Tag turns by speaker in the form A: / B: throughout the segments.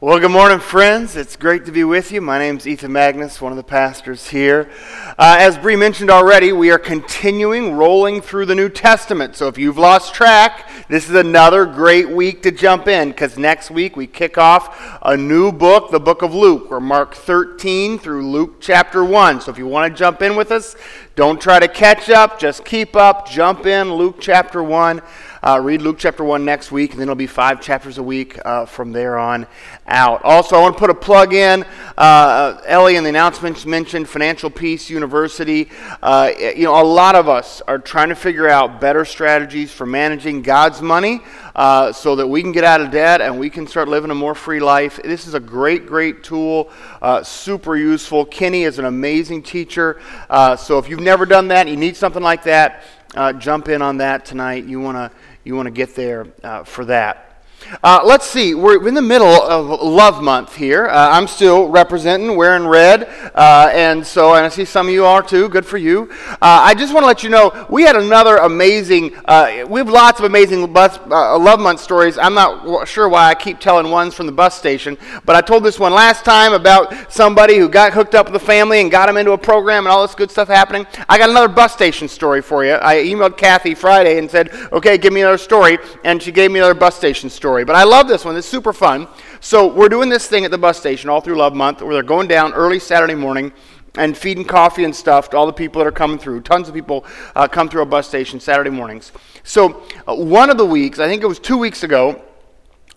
A: Well, good morning, friends. It's great to be with you. My name is Ethan Magnus, one of the pastors here. Uh, as Bree mentioned already, we are continuing rolling through the New Testament. So if you've lost track, this is another great week to jump in because next week we kick off a new book, the book of Luke. We're Mark 13 through Luke chapter 1. So if you want to jump in with us, don't try to catch up, just keep up, jump in, Luke chapter 1. Uh, read Luke chapter 1 next week, and then it'll be five chapters a week uh, from there on out. Also, I want to put a plug in. Uh, Ellie in the announcements mentioned Financial Peace University. Uh, you know, a lot of us are trying to figure out better strategies for managing God's money uh, so that we can get out of debt and we can start living a more free life. This is a great, great tool, uh, super useful. Kenny is an amazing teacher. so if you've never done that, you need something like that, jump in on that tonight. You want to you want to get there uh, for that. Uh, let's see, we're in the middle of Love Month here. Uh, I'm still representing, wearing red, uh, and so, and I see some of you are too. Good for you. Uh, I just want to let you know we had another amazing. Uh, we have lots of amazing bus, uh, Love Month stories. I'm not sure why I keep telling ones from the bus station, but I told this one last time about somebody who got hooked up with the family and got them into a program and all this good stuff happening. I got another bus station story for you. I emailed Kathy Friday and said, "Okay, give me another story," and she gave me another bus station story story. But I love this one. It's super fun. So we're doing this thing at the bus station all through Love Month where they're going down early Saturday morning and feeding coffee and stuff to all the people that are coming through. Tons of people uh, come through a bus station Saturday mornings. So uh, one of the weeks, I think it was two weeks ago,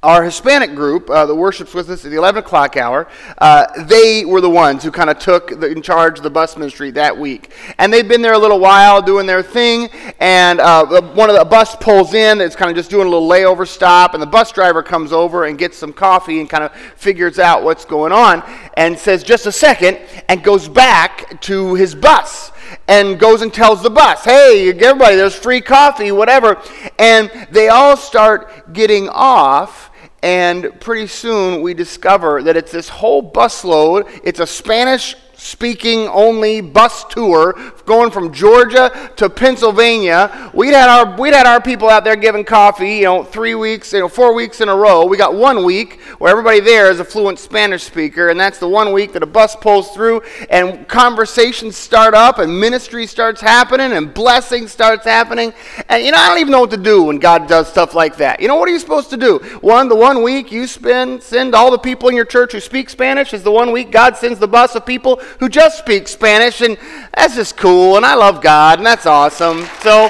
A: our Hispanic group uh, that worships with us at the 11 o'clock hour, uh, they were the ones who kind of took the, in charge of the bus ministry that week. And they've been there a little while doing their thing, and uh, one of the bus pulls in, it's kind of just doing a little layover stop, and the bus driver comes over and gets some coffee and kind of figures out what's going on and says, just a second, and goes back to his bus and goes and tells the bus, hey, everybody, there's free coffee, whatever. And they all start getting off and pretty soon we discover that it's this whole busload. It's a Spanish speaking only bus tour going from Georgia to Pennsylvania. We'd had our we'd had our people out there giving coffee, you know, three weeks, you know, four weeks in a row. We got one week where everybody there is a fluent Spanish speaker, and that's the one week that a bus pulls through and conversations start up and ministry starts happening and blessing starts happening. And you know, I don't even know what to do when God does stuff like that. You know, what are you supposed to do? One, the one week you spend send all the people in your church who speak Spanish is the one week God sends the bus of people who just speak Spanish, and that's just cool, and I love God, and that's awesome. So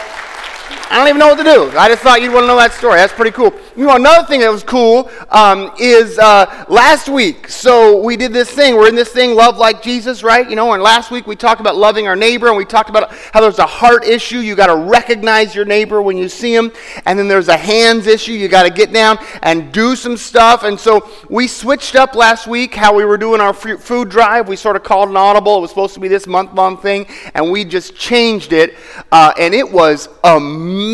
A: I don't even know what to do. I just thought you'd want to know that story. That's pretty cool. You know, another thing that was cool um, is uh, last week. So we did this thing. We're in this thing, love like Jesus, right? You know, and last week we talked about loving our neighbor, and we talked about how there's a heart issue. You got to recognize your neighbor when you see him, and then there's a hands issue. You got to get down and do some stuff. And so we switched up last week how we were doing our food drive. We sort of called an audible. It was supposed to be this month-long thing, and we just changed it, uh, and it was amazing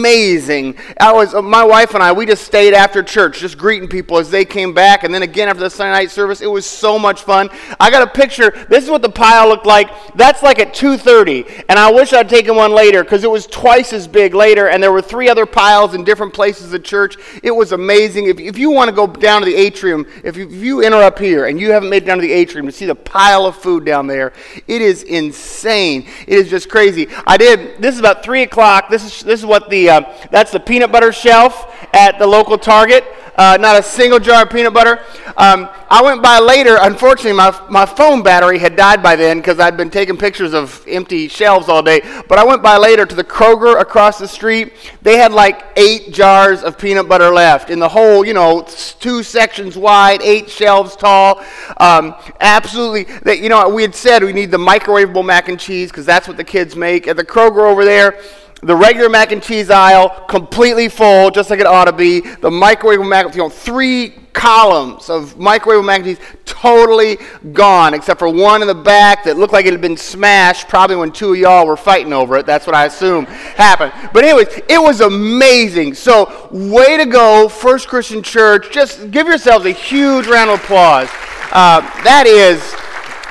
A: amazing. I was, uh, my wife and I, we just stayed after church, just greeting people as they came back. And then again after the Sunday night service, it was so much fun. I got a picture. This is what the pile looked like. That's like at 2.30. And I wish I'd taken one later because it was twice as big later. And there were three other piles in different places of church. It was amazing. If, if you want to go down to the atrium, if you, if you enter up here and you haven't made it down to the atrium to see the pile of food down there, it is insane. It is just crazy. I did, this is about 3 o'clock. This is, this is what the uh, that's the peanut butter shelf at the local Target. Uh, not a single jar of peanut butter. Um, I went by later. Unfortunately, my, my phone battery had died by then because I'd been taking pictures of empty shelves all day. But I went by later to the Kroger across the street. They had like eight jars of peanut butter left in the whole, you know, two sections wide, eight shelves tall. Um, absolutely. That you know, we had said we need the microwavable mac and cheese because that's what the kids make at the Kroger over there the regular mac and cheese aisle completely full, just like it ought to be. The microwave mac, you know, three columns of microwave mac and cheese totally gone, except for one in the back that looked like it had been smashed, probably when two of y'all were fighting over it. That's what I assume happened. But anyways, it was amazing. So way to go, First Christian Church. Just give yourselves a huge round of applause. Uh, that is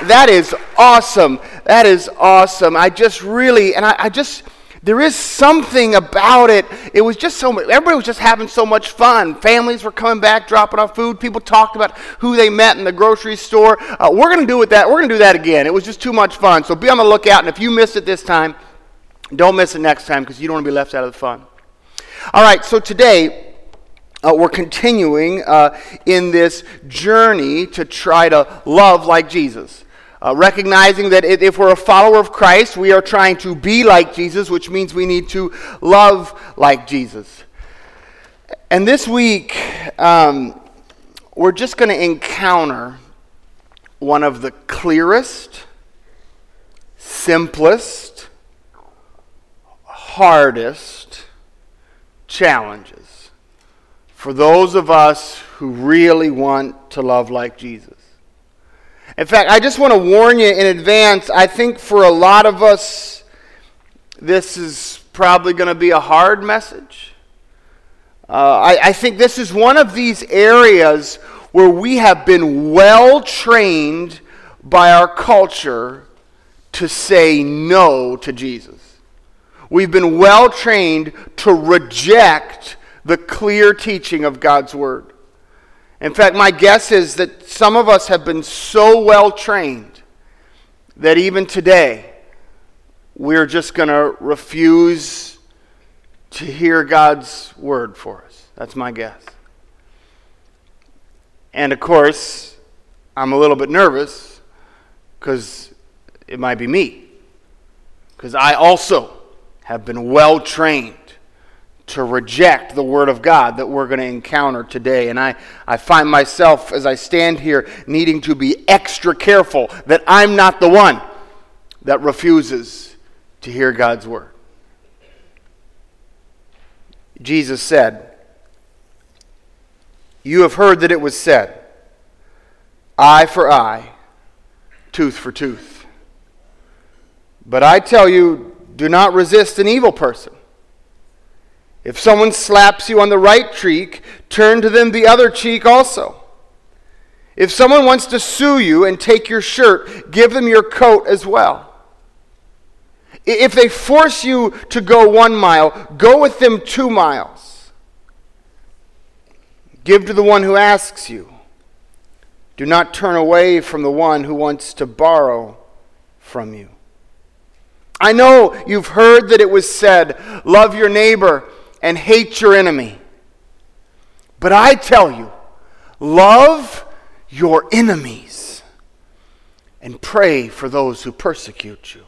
A: that is awesome. That is awesome. I just really, and I, I just There is something about it. It was just so much, everybody was just having so much fun. Families were coming back, dropping off food. People talked about who they met in the grocery store. Uh, we're going to do it that. We're going to do that again. It was just too much fun. So be on the lookout. And if you missed it this time, don't miss it next time because you don't want to be left out of the fun. All right. So today uh, we're continuing uh, in this journey to try to love like Jesus. Uh, recognizing that if we're a follower of Christ, we are trying to be like Jesus, which means we need to love like Jesus. And this week, um, we're just going to encounter one of the clearest, simplest, hardest challenges for those of us who really want to love like Jesus. In fact, I just want to warn you in advance. I think for a lot of us, this is probably going to be a hard message. Uh, I, I think this is one of these areas where we have been well trained by our culture to say no to Jesus. We've been well trained to reject the clear teaching of God's Word. In fact, my guess is that some of us have been so well trained that even today we're just going to refuse to hear God's word for us. That's my guess. And of course, I'm a little bit nervous because it might be me. Because I also have been well trained to reject the Word of God that we're going to encounter today. And I, I find myself, as I stand here, needing to be extra careful that I'm not the one that refuses to hear God's Word. Jesus said, You have heard that it was said, eye for eye, tooth for tooth. But I tell you, do not resist an evil person. If someone slaps you on the right cheek, turn to them the other cheek also. If someone wants to sue you and take your shirt, give them your coat as well. If they force you to go one mile, go with them two miles. Give to the one who asks you. Do not turn away from the one who wants to borrow from you. I know you've heard that it was said, Love your neighbor and hate your enemy. But I tell you, love your enemies and pray for those who persecute you.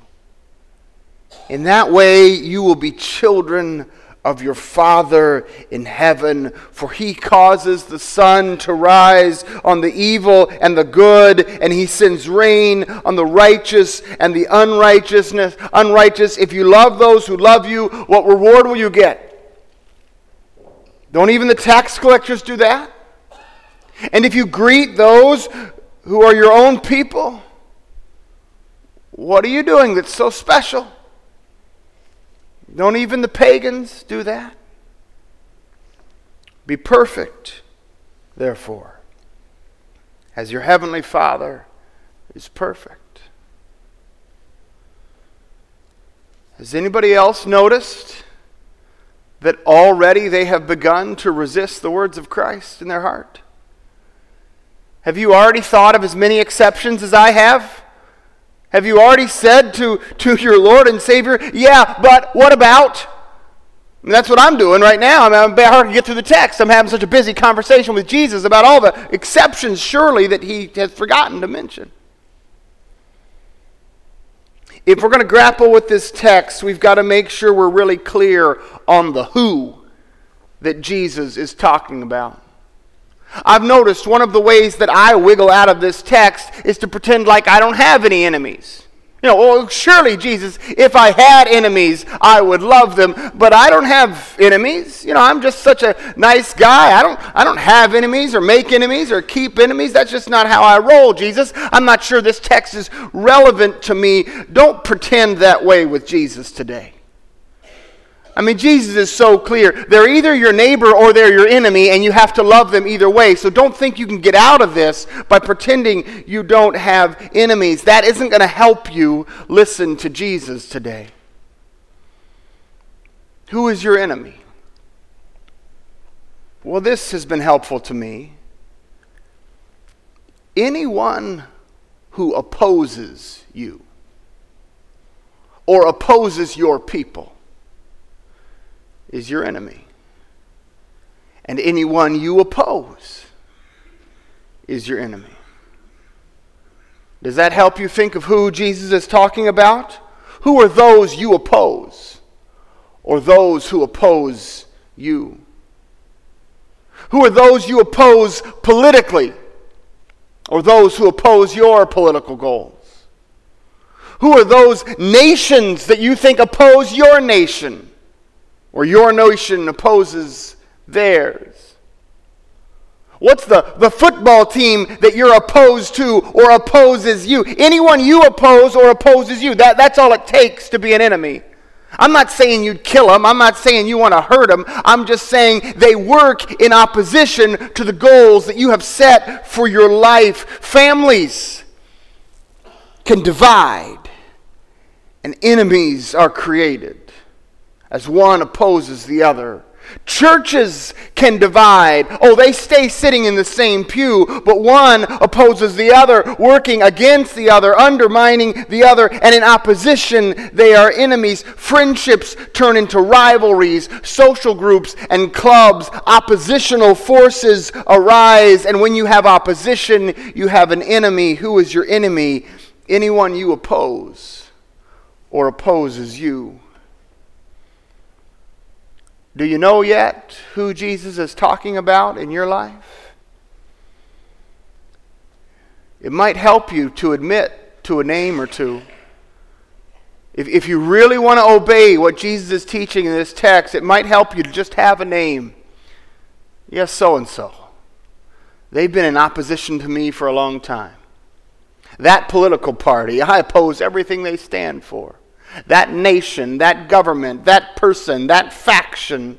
A: In that way, you will be children of your Father in heaven, for he causes the sun to rise on the evil and the good, and he sends rain on the righteous and the unrighteousness unrighteous. If you love those who love you, what reward will you get? Don't even the tax collectors do that? And if you greet those who are your own people, what are you doing that's so special? Don't even the pagans do that? Be perfect, therefore, as your heavenly Father is perfect. Has anybody else noticed? That already they have begun to resist the words of Christ in their heart? Have you already thought of as many exceptions as I have? Have you already said to, to your Lord and Savior, yeah, but what about? Mean, that's what I'm doing right now. I mean, I'm hard to get through the text. I'm having such a busy conversation with Jesus about all the exceptions, surely, that he has forgotten to mention if we're going to grapple with this text, we've got to make sure we're really clear on the who that Jesus is talking about. I've noticed one of the ways that I wiggle out of this text is to pretend like I don't have any enemies. You know, well, surely, Jesus, if I had enemies, I would love them, but I don't have enemies. You know, I'm just such a nice guy. I don't, I don't have enemies or make enemies or keep enemies. That's just not how I roll, Jesus. I'm not sure this text is relevant to me. Don't pretend that way with Jesus today. I mean, Jesus is so clear. They're either your neighbor or they're your enemy, and you have to love them either way. So don't think you can get out of this by pretending you don't have enemies. That isn't going to help you listen to Jesus today. Who is your enemy? Well, this has been helpful to me. Anyone who opposes you or opposes your people is your enemy. And anyone you oppose is your enemy. Does that help you think of who Jesus is talking about? Who are those you oppose or those who oppose you? Who are those you oppose politically or those who oppose your political goals? Who are those nations that you think oppose your nation or your nation opposes theirs? What's the, the football team that you're opposed to or opposes you? Anyone you oppose or opposes you. That, that's all it takes to be an enemy. I'm not saying you'd kill them. I'm not saying you want to hurt them. I'm just saying they work in opposition to the goals that you have set for your life. Families can divide, and enemies are created as one opposes the other. Churches can divide. Oh, they stay sitting in the same pew, but one opposes the other, working against the other, undermining the other, and in opposition, they are enemies. Friendships turn into rivalries, social groups and clubs, oppositional forces arise, and when you have opposition, you have an enemy. Who is your enemy? Anyone you oppose or opposes you. Do you know yet who Jesus is talking about in your life? It might help you to admit to a name or two. If, if you really want to obey what Jesus is teaching in this text, it might help you to just have a name. Yes, so and so. They've been in opposition to me for a long time. That political party, I oppose everything they stand for that nation, that government, that person, that faction.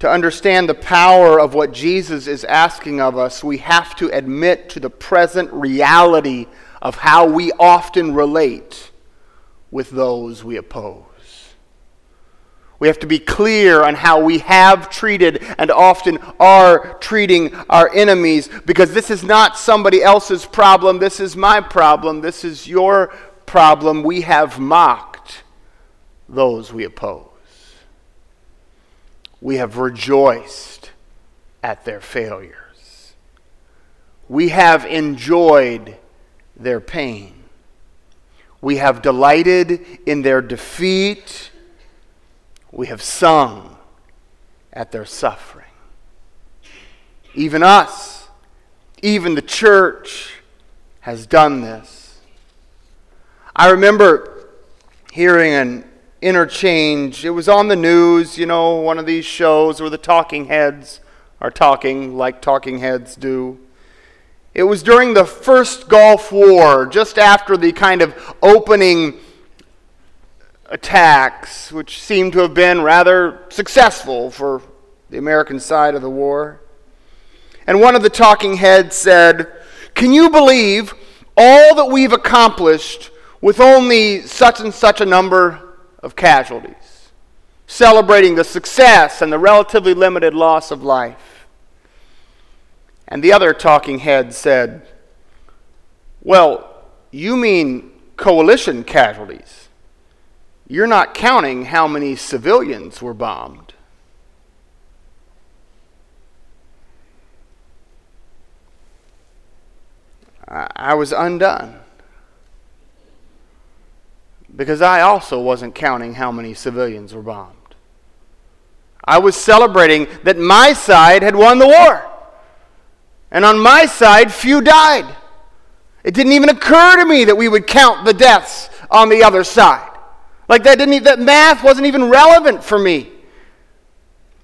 A: To understand the power of what Jesus is asking of us, we have to admit to the present reality of how we often relate with those we oppose. We have to be clear on how we have treated and often are treating our enemies because this is not somebody else's problem. This is my problem. This is your problem. We have mocked those we oppose. We have rejoiced at their failures. We have enjoyed their pain. We have delighted in their defeat we have sung at their suffering. Even us, even the church, has done this. I remember hearing an interchange. It was on the news, you know, one of these shows where the talking heads are talking like talking heads do. It was during the first Gulf War, just after the kind of opening attacks, which seem to have been rather successful for the American side of the war. And one of the talking heads said, Can you believe all that we've accomplished with only such and such a number of casualties? Celebrating the success and the relatively limited loss of life. And the other talking head said, Well, you mean coalition casualties you're not counting how many civilians were bombed. I was undone. Because I also wasn't counting how many civilians were bombed. I was celebrating that my side had won the war. And on my side, few died. It didn't even occur to me that we would count the deaths on the other side. Like that didn't that math wasn't even relevant for me.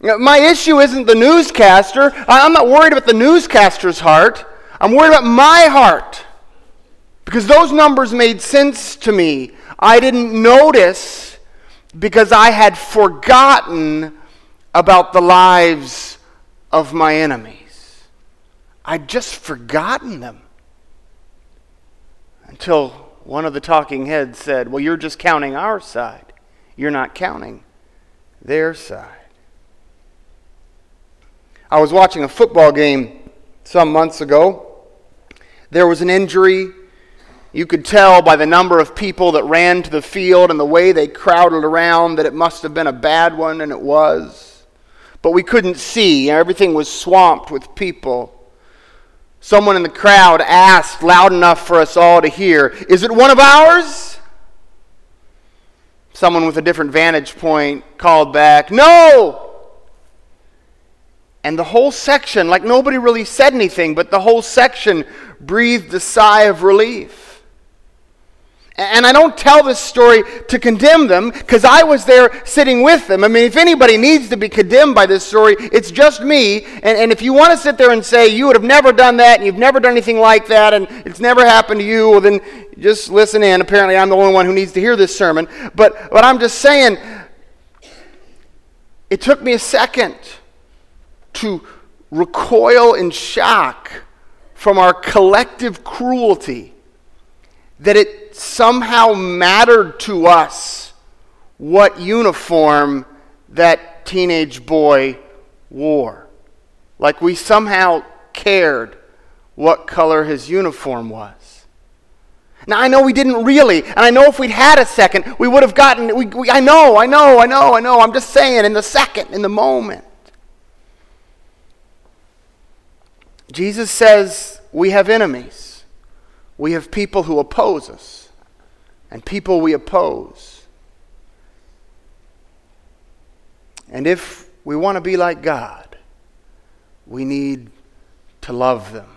A: My issue isn't the newscaster. I'm not worried about the newscaster's heart. I'm worried about my heart. Because those numbers made sense to me. I didn't notice because I had forgotten about the lives of my enemies. I'd just forgotten them until one of the talking heads said, Well, you're just counting our side. You're not counting their side. I was watching a football game some months ago. There was an injury. You could tell by the number of people that ran to the field and the way they crowded around that it must have been a bad one, and it was. But we couldn't see. Everything was swamped with people. Someone in the crowd asked loud enough for us all to hear, Is it one of ours? Someone with a different vantage point called back, No! And the whole section, like nobody really said anything, but the whole section breathed a sigh of relief. And I don't tell this story to condemn them because I was there sitting with them. I mean, if anybody needs to be condemned by this story, it's just me. And, and if you want to sit there and say you would have never done that and you've never done anything like that and it's never happened to you, well, then just listen in. Apparently, I'm the only one who needs to hear this sermon. But, but I'm just saying, it took me a second to recoil in shock from our collective cruelty that it somehow mattered to us what uniform that teenage boy wore. Like we somehow cared what color his uniform was. Now, I know we didn't really, and I know if we'd had a second, we would have gotten, we, we, I know, I know, I know, I know. I'm just saying, in the second, in the moment. Jesus says we have enemies we have people who oppose us and people we oppose. And if we want to be like God, we need to love them.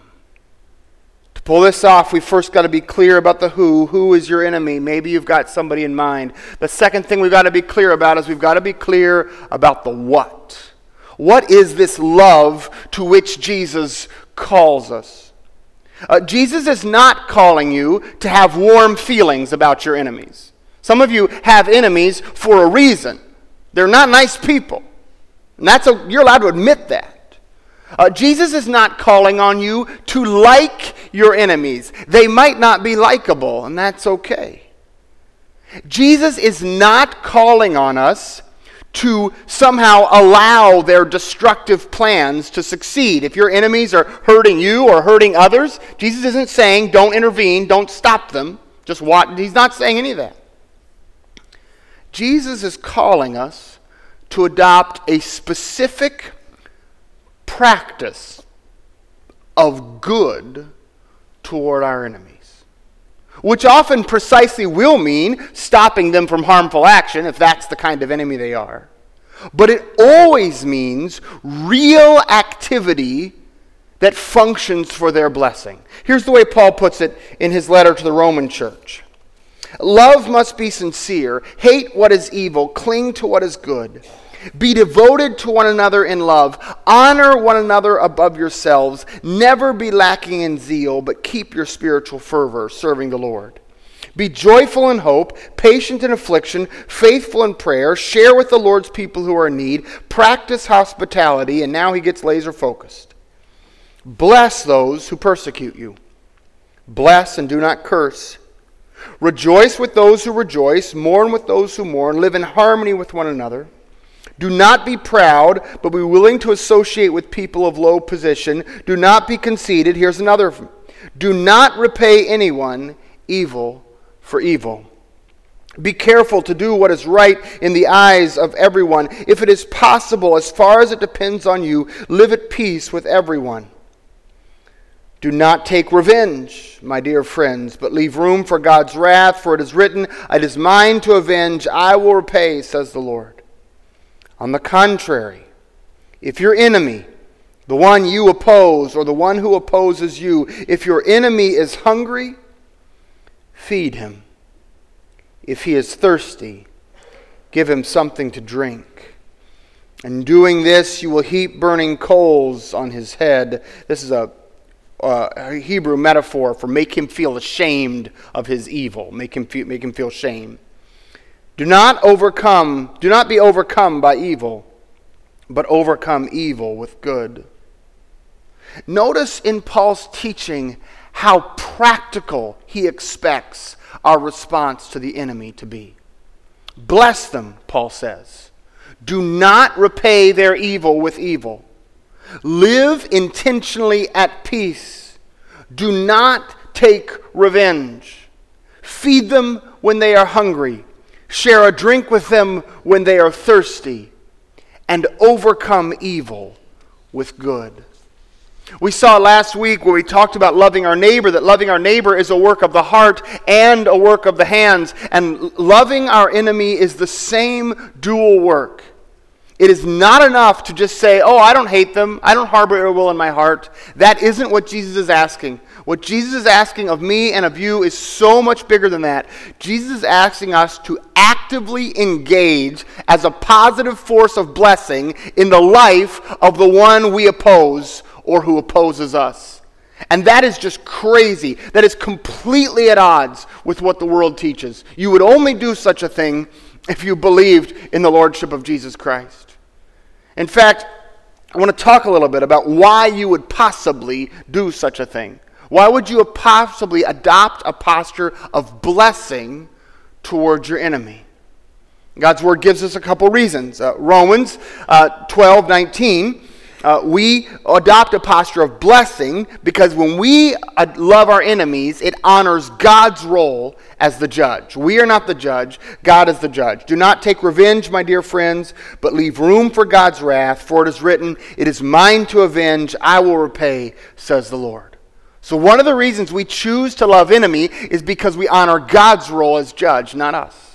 A: To pull this off, we first got to be clear about the who. Who is your enemy? Maybe you've got somebody in mind. The second thing we've got to be clear about is we've got to be clear about the what. What is this love to which Jesus calls us? Uh, Jesus is not calling you to have warm feelings about your enemies. Some of you have enemies for a reason. They're not nice people. And that's a, you're allowed to admit that. Uh, Jesus is not calling on you to like your enemies. They might not be likable, and that's okay. Jesus is not calling on us to somehow allow their destructive plans to succeed. If your enemies are hurting you or hurting others, Jesus isn't saying don't intervene, don't stop them. Just watch. He's not saying any of that. Jesus is calling us to adopt a specific practice of good toward our enemies, which often precisely will mean stopping them from harmful action if that's the kind of enemy they are. But it always means real activity that functions for their blessing. Here's the way Paul puts it in his letter to the Roman church Love must be sincere, hate what is evil, cling to what is good. Be devoted to one another in love. Honor one another above yourselves. Never be lacking in zeal, but keep your spiritual fervor, serving the Lord. Be joyful in hope, patient in affliction, faithful in prayer, share with the Lord's people who are in need, practice hospitality, and now he gets laser focused. Bless those who persecute you. Bless and do not curse. Rejoice with those who rejoice, mourn with those who mourn, live in harmony with one another. Do not be proud, but be willing to associate with people of low position. Do not be conceited. Here's another. Do not repay anyone evil for evil. Be careful to do what is right in the eyes of everyone. If it is possible, as far as it depends on you, live at peace with everyone. Do not take revenge, my dear friends, but leave room for God's wrath, for it is written, It is mine to avenge, I will repay, says the Lord. On the contrary, if your enemy, the one you oppose, or the one who opposes you, if your enemy is hungry, feed him. If he is thirsty, give him something to drink. In doing this, you will heap burning coals on his head. This is a, a Hebrew metaphor for make him feel ashamed of his evil, make him make him feel shame. Do not overcome, do not be overcome by evil, but overcome evil with good. Notice in Paul's teaching how practical he expects our response to the enemy to be? Bless them, Paul says. Do not repay their evil with evil. Live intentionally at peace. Do not take revenge. Feed them when they are hungry. Share a drink with them when they are thirsty. And overcome evil with good. We saw last week when we talked about loving our neighbor that loving our neighbor is a work of the heart and a work of the hands. And loving our enemy is the same dual work. It is not enough to just say, Oh, I don't hate them. I don't harbor ill will in my heart. That isn't what Jesus is asking. What Jesus is asking of me and of you is so much bigger than that. Jesus is asking us to actively engage as a positive force of blessing in the life of the one we oppose or who opposes us. And that is just crazy. That is completely at odds with what the world teaches. You would only do such a thing if you believed in the Lordship of Jesus Christ. In fact, I want to talk a little bit about why you would possibly do such a thing. Why would you possibly adopt a posture of blessing towards your enemy? God's word gives us a couple reasons. Uh, Romans uh, 12 19 uh, we adopt a posture of blessing because when we uh, love our enemies, it honors God's role as the judge. We are not the judge, God is the judge. Do not take revenge, my dear friends, but leave room for God's wrath, for it is written, It is mine to avenge, I will repay, says the Lord. So, one of the reasons we choose to love enemy is because we honor God's role as judge, not us.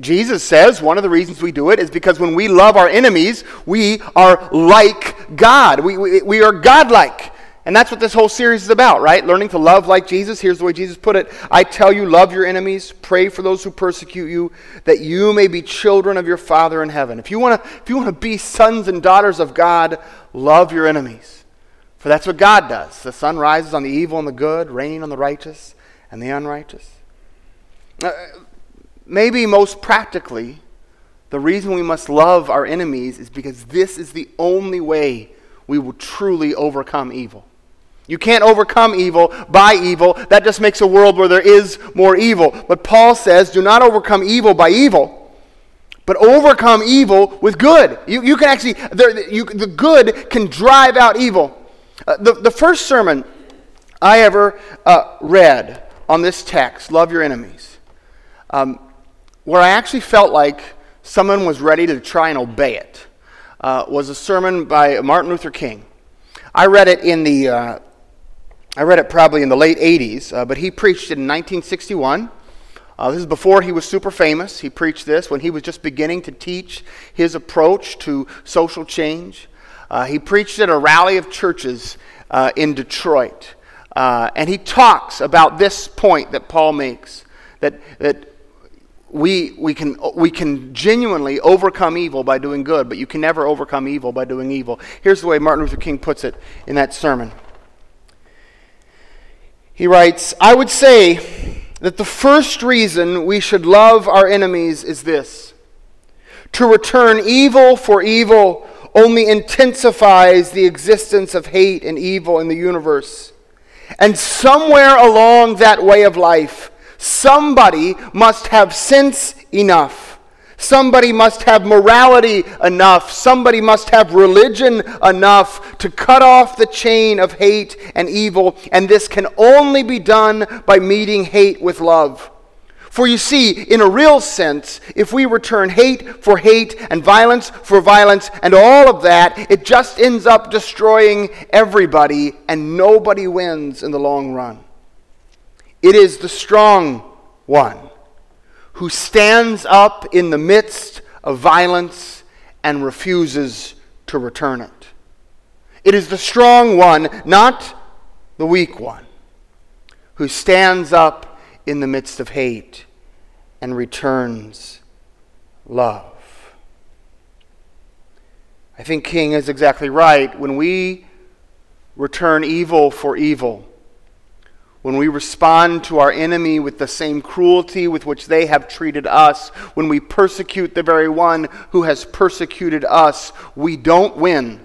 A: Jesus says one of the reasons we do it is because when we love our enemies, we are like God. We, we, we are godlike. And that's what this whole series is about, right? Learning to love like Jesus. Here's the way Jesus put it I tell you, love your enemies, pray for those who persecute you, that you may be children of your Father in heaven. If you want to, be sons and daughters of God, love your enemies. For that's what God does. The sun rises on the evil and the good, raining on the righteous and the unrighteous. Maybe most practically, the reason we must love our enemies is because this is the only way we will truly overcome evil. You can't overcome evil by evil. That just makes a world where there is more evil. But Paul says, do not overcome evil by evil, but overcome evil with good. You, you can actually, the, you, the good can drive out evil. Uh, the, the first sermon I ever uh, read on this text, Love Your Enemies, um, where I actually felt like someone was ready to try and obey it uh, was a sermon by Martin Luther King. I read it in the, uh, I read it probably in the late 80s, uh, but he preached it in 1961. Uh, this is before he was super famous. He preached this when he was just beginning to teach his approach to social change. Uh, he preached at a rally of churches uh, in Detroit. and he talks about this point that Paul makes that, that we, we, can, we can genuinely overcome evil by doing good, but you can never overcome evil by doing evil. Here's the way Martin Luther King puts it in that sermon. He writes I would say that the first reason we should love our enemies is this to return evil for evil only intensifies the existence of hate and evil in the universe. And somewhere along that way of life, Somebody must have sense enough. Somebody must have morality enough. Somebody must have religion enough to cut off the chain of hate and evil. And this can only be done by meeting hate with love. For you see, in a real sense, if we return hate for hate and violence for violence and all of that, it just ends up destroying everybody and nobody wins in the long run. It is the strong one who stands up in the midst of violence and refuses to return it. It is the strong one, not the weak one, who stands up in the midst of hate and returns love. I think King is exactly right. When we return evil for evil, when we respond to our enemy with the same cruelty with which they have treated us, when we persecute the very one who has persecuted us, we don't win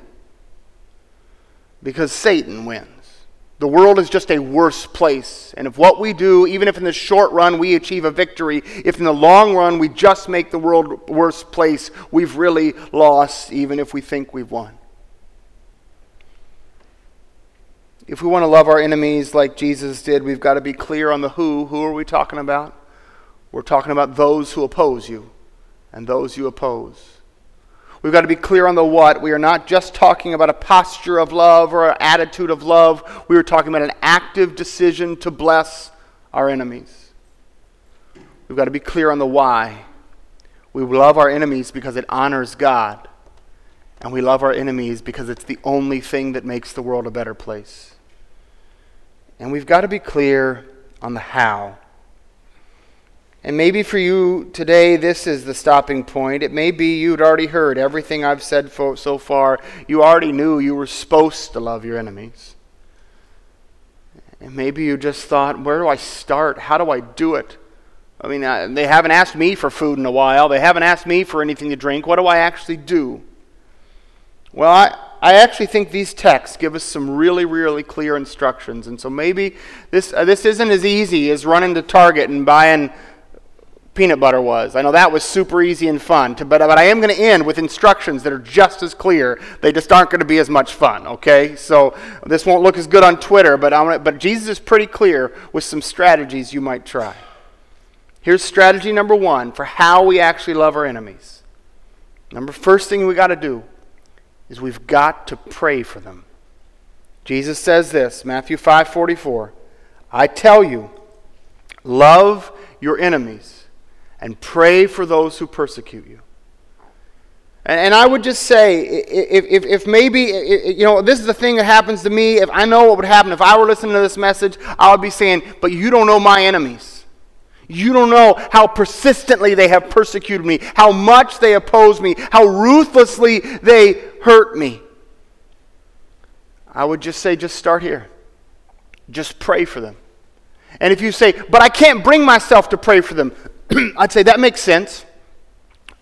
A: because Satan wins. The world is just a worse place. And if what we do, even if in the short run we achieve a victory, if in the long run we just make the world worse place, we've really lost, even if we think we've won. If we want to love our enemies like Jesus did, we've got to be clear on the who. Who are we talking about? We're talking about those who oppose you and those you oppose. We've got to be clear on the what. We are not just talking about a posture of love or an attitude of love. We are talking about an active decision to bless our enemies. We've got to be clear on the why. We love our enemies because it honors God. And we love our enemies because it's the only thing that makes the world a better place. And we've got to be clear on the how. And maybe for you today, this is the stopping point. It may be you'd already heard everything I've said so far. You already knew you were supposed to love your enemies. And maybe you just thought, where do I start? How do I do it? I mean, uh, they haven't asked me for food in a while. They haven't asked me for anything to drink. What do I actually do? Well, I, I actually think these texts give us some really, really clear instructions. And so maybe this, uh, this isn't as easy as running to Target and buying peanut butter was. I know that was super easy and fun, to, but, but I am going to end with instructions that are just as clear. They just aren't going to be as much fun, okay? So this won't look as good on Twitter, but, I'm gonna, but Jesus is pretty clear with some strategies you might try. Here's strategy number one for how we actually love our enemies. Number first thing we got to do is we've got to pray for them. Jesus says this, Matthew 5:44, I tell you, love your enemies and pray for those who persecute you. And, I would just say, if, if, if maybe, you know, this is the thing that happens to me, if I know what would happen if I were listening to this message, I would be saying, but you don't know my enemies. You don't know how persistently they have persecuted me, how much they oppose me, how ruthlessly they hurt me. I would just say, just start here. Just pray for them. And if you say, but I can't bring myself to pray for them, I'd say that makes sense.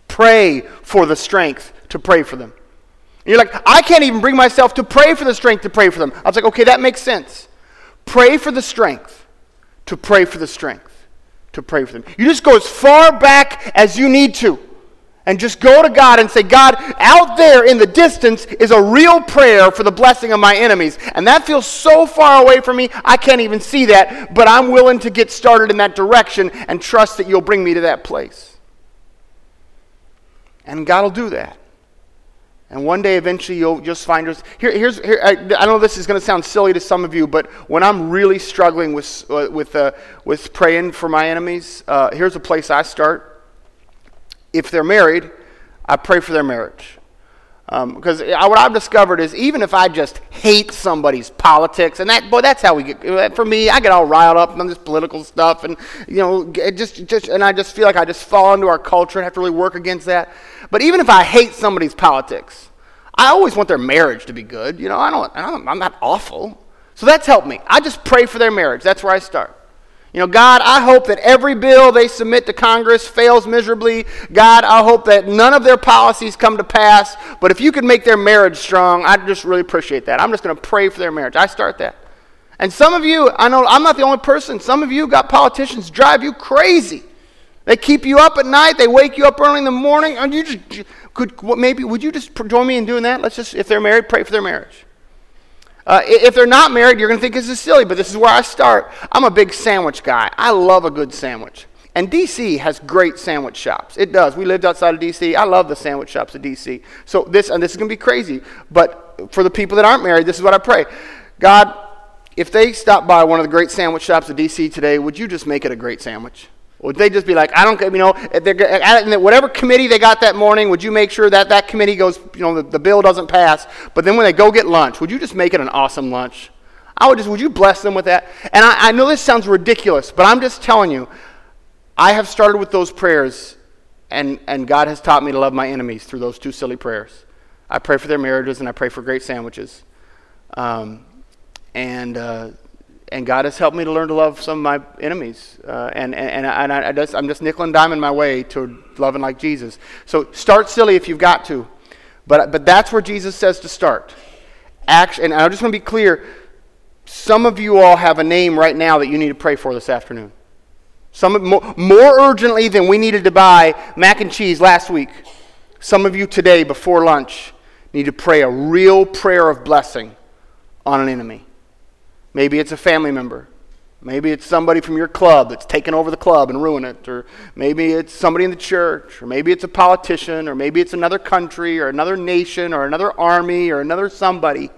A: Pray for the strength to pray for them. And you're like, I can't even bring myself to pray for the strength to pray for them. I was like, okay, that makes sense. Pray for the strength to pray for the strength to pray for them. You just go as far back as you need to and just go to God and say, God, out there in the distance is a real prayer for the blessing of my enemies. And that feels so far away from me, I can't even see that, but I'm willing to get started in that direction and trust that you'll bring me to that place. And God will do that. And one day, eventually, you'll just find yourself. Here, here's, here, I, I know this is going to sound silly to some of you, but when I'm really struggling with, uh, with, uh, with praying for my enemies, uh, here's a place I start if they're married, I pray for their marriage. Because um, what I've discovered is even if I just hate somebody's politics, and that boy, that's how we get. For me, I get all riled up on this political stuff, and you know, just just, and I just feel like I just fall into our culture and have to really work against that. But even if I hate somebody's politics, I always want their marriage to be good. You know, I don't, I don't I'm not awful, so that's helped me. I just pray for their marriage. That's where I start. You know, God, I hope that every bill they submit to Congress fails miserably. God, I hope that none of their policies come to pass. But if you could make their marriage strong, I'd just really appreciate that. I'm just going to pray for their marriage. I start that. And some of you, I know I'm not the only person, some of you got politicians drive you crazy. They keep you up at night, they wake you up early in the morning, and you just could maybe would you just join me in doing that? Let's just if they're married, pray for their marriage. Uh, if they're not married, you're going to think this is silly, but this is where I start. I'm a big sandwich guy. I love a good sandwich. And DC has great sandwich shops. It does. We lived outside of DC. I love the sandwich shops of DC. So this and this is going to be crazy, but for the people that aren't married, this is what I pray. God, if they stop by one of the great sandwich shops of DC today, would you just make it a great sandwich? Would they just be like, I don't, you know, whatever committee they got that morning, would you make sure that that committee goes, you know, the, the bill doesn't pass? But then when they go get lunch, would you just make it an awesome lunch? I would just, would you bless them with that? And I, I know this sounds ridiculous, but I'm just telling you, I have started with those prayers, and, and God has taught me to love my enemies through those two silly prayers. I pray for their marriages, and I pray for great sandwiches. Um, and uh, and God has helped me to learn to love some of my enemies. Uh, and and, and I, I just, I'm just nickel and diming my way to loving like Jesus. So start silly if you've got to. But, but that's where Jesus says to start. Action, and I just want to be clear some of you all have a name right now that you need to pray for this afternoon. Some more, more urgently than we needed to buy mac and cheese last week. Some of you today, before lunch, need to pray a real prayer of blessing on an enemy. Maybe it's a family member. Maybe it's somebody from your club that's taken over the club and ruined it. Or maybe it's somebody in the church. Or maybe it's a politician. Or maybe it's another country or another nation or another army or another somebody.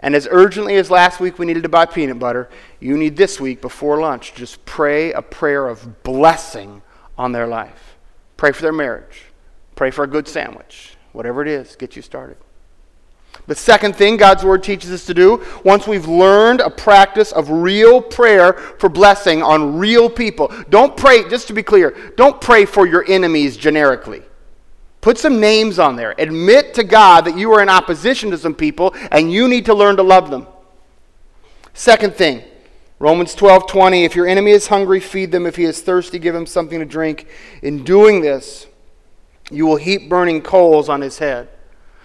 A: And as urgently as last week we needed to buy peanut butter, you need this week before lunch just pray a prayer of blessing on their life. Pray for their marriage. Pray for a good sandwich. Whatever it is, get you started. The second thing God's Word teaches us to do, once we've learned a practice of real prayer for blessing on real people, don't pray, just to be clear, don't pray for your enemies generically. Put some names on there. Admit to God that you are in opposition to some people and you need to learn to love them. Second thing, Romans 12 20. If your enemy is hungry, feed them. If he is thirsty, give him something to drink. In doing this, you will heap burning coals on his head.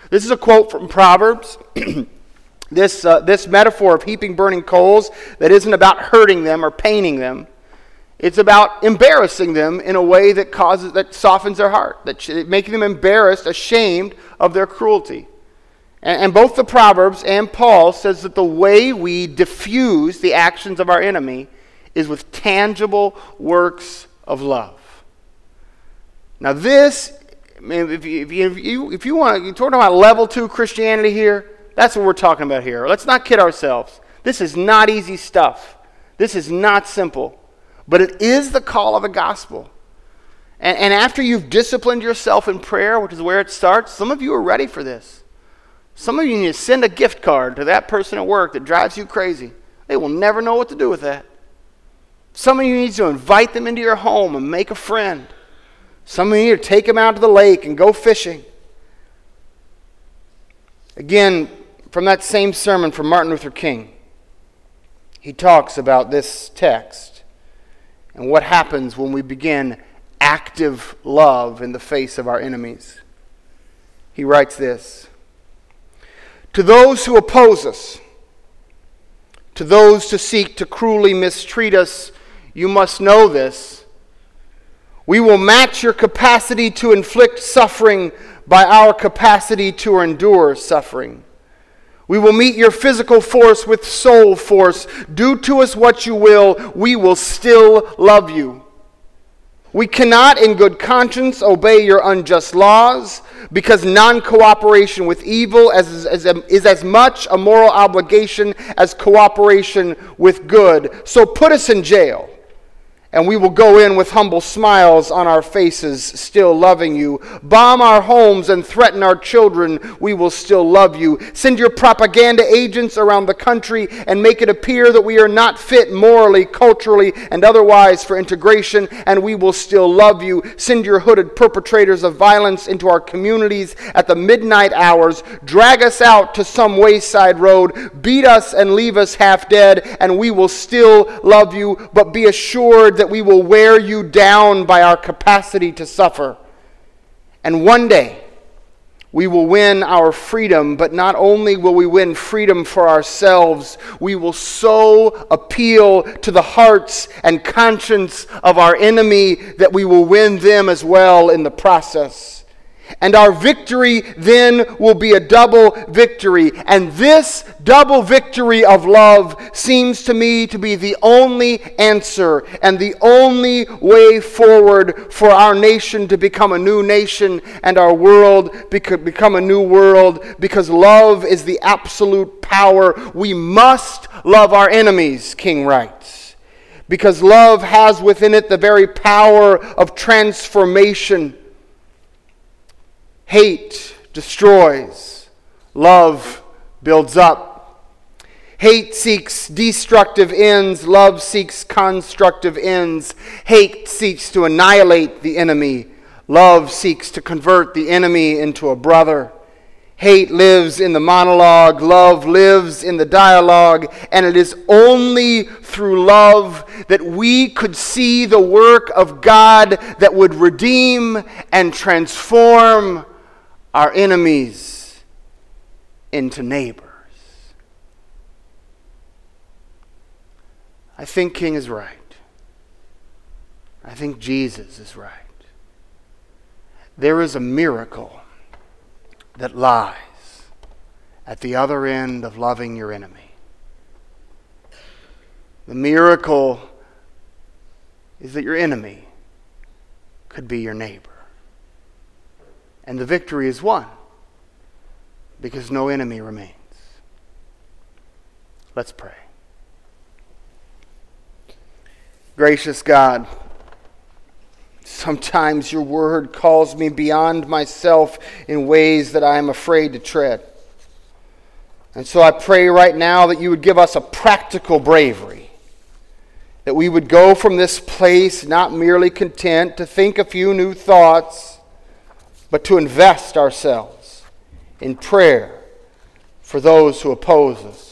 A: This is a quote from Proverbs. this, uh, this metaphor of heaping burning coals that isn't about hurting them or paining them it's about embarrassing them in a way that causes that softens their heart, that making them embarrassed, ashamed of their cruelty. And, and both the Proverbs and Paul says that the way we diffuse the actions of our enemy is with tangible works of love. Now, this, Mean, if you, if you, if you, if you want you're talking about level two Christianity here, that's what we're talking about here. Let's not kid ourselves. This is not easy stuff. This is not simple. But it is the call of the gospel. And, and after you've disciplined yourself in prayer, which is where it starts, some of you are ready for this. Some of you need to send a gift card to that person at work that drives you crazy. They will never know what to do with that. Some of you need to invite them into your home and make a friend. Some of you need to take them out to the lake and go fishing. Again, from that same sermon from Martin Luther King, he talks about this text and what happens when we begin active love in the face of our enemies. He writes this To those who oppose us, to those who seek to cruelly mistreat us, you must know this. We will match your capacity to inflict suffering by our capacity to endure suffering. We will meet your physical force with soul force. Do to us what you will, we will still love you. We cannot, in good conscience, obey your unjust laws because non cooperation with evil is, is, is, as much a moral obligation as cooperation with good. So put us in jail and we will go in with humble smiles on our faces, still loving you. Bomb our homes and threaten our children, we will still love you. Send your propaganda agents around the country and make it appear that we are not fit morally, culturally, and otherwise for integration, and we will still love you. Send your hooded perpetrators of violence into our communities at the midnight hours. Drag us out to some wayside road. Beat us and leave us half dead, and we will still love you. But be assured that we will wear you down by our capacity to suffer. And one day, we will win our freedom, but not only will we win freedom for ourselves, we will so appeal to the hearts and conscience of our enemy that we will win them as well in the process. And our victory then will be a double victory. And this double victory of love seems to me to be the only answer and the only way forward for our nation to become a new nation and our world become a new world because love is the absolute power. We must love our enemies, King writes. Because love has within it the very power of transformation Hate destroys, love builds up. Hate seeks destructive ends, love seeks constructive ends. Hate seeks to annihilate the enemy, love seeks to convert the enemy into a brother. Hate lives in the monologue, love lives in the dialogue, and it is only through love that we could see the work of God that would redeem and transform our enemies into neighbors. I think King is right. I think Jesus is right. There is a miracle that lies at the other end of loving your enemy. The miracle is that your enemy could be your neighbor. And the victory is won because no enemy remains. Let's pray. Gracious God, sometimes your word calls me beyond myself in ways that I am afraid to tread. And so I pray right now that you would give us a practical bravery, that we would go from this place not merely content to think a few new thoughts, but to invest ourselves in prayer for those who oppose us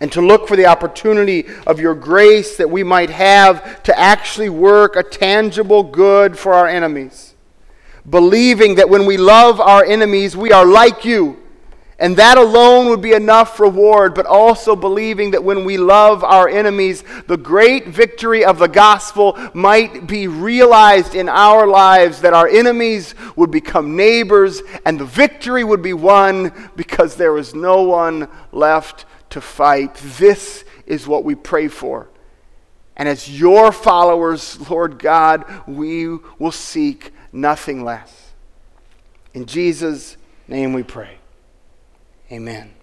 A: and to look for the opportunity of your grace that we might have to actually work a tangible good for our enemies. Believing that when we love our enemies, we are like you. And that alone would be enough reward, but also believing that when we love our enemies, the great victory of the gospel might be realized in our lives, that our enemies would become neighbors, and the victory would be won because there is no one left to fight. This is what we pray for. And as your followers, Lord God, we will seek nothing less. In Jesus' name we pray. Amen.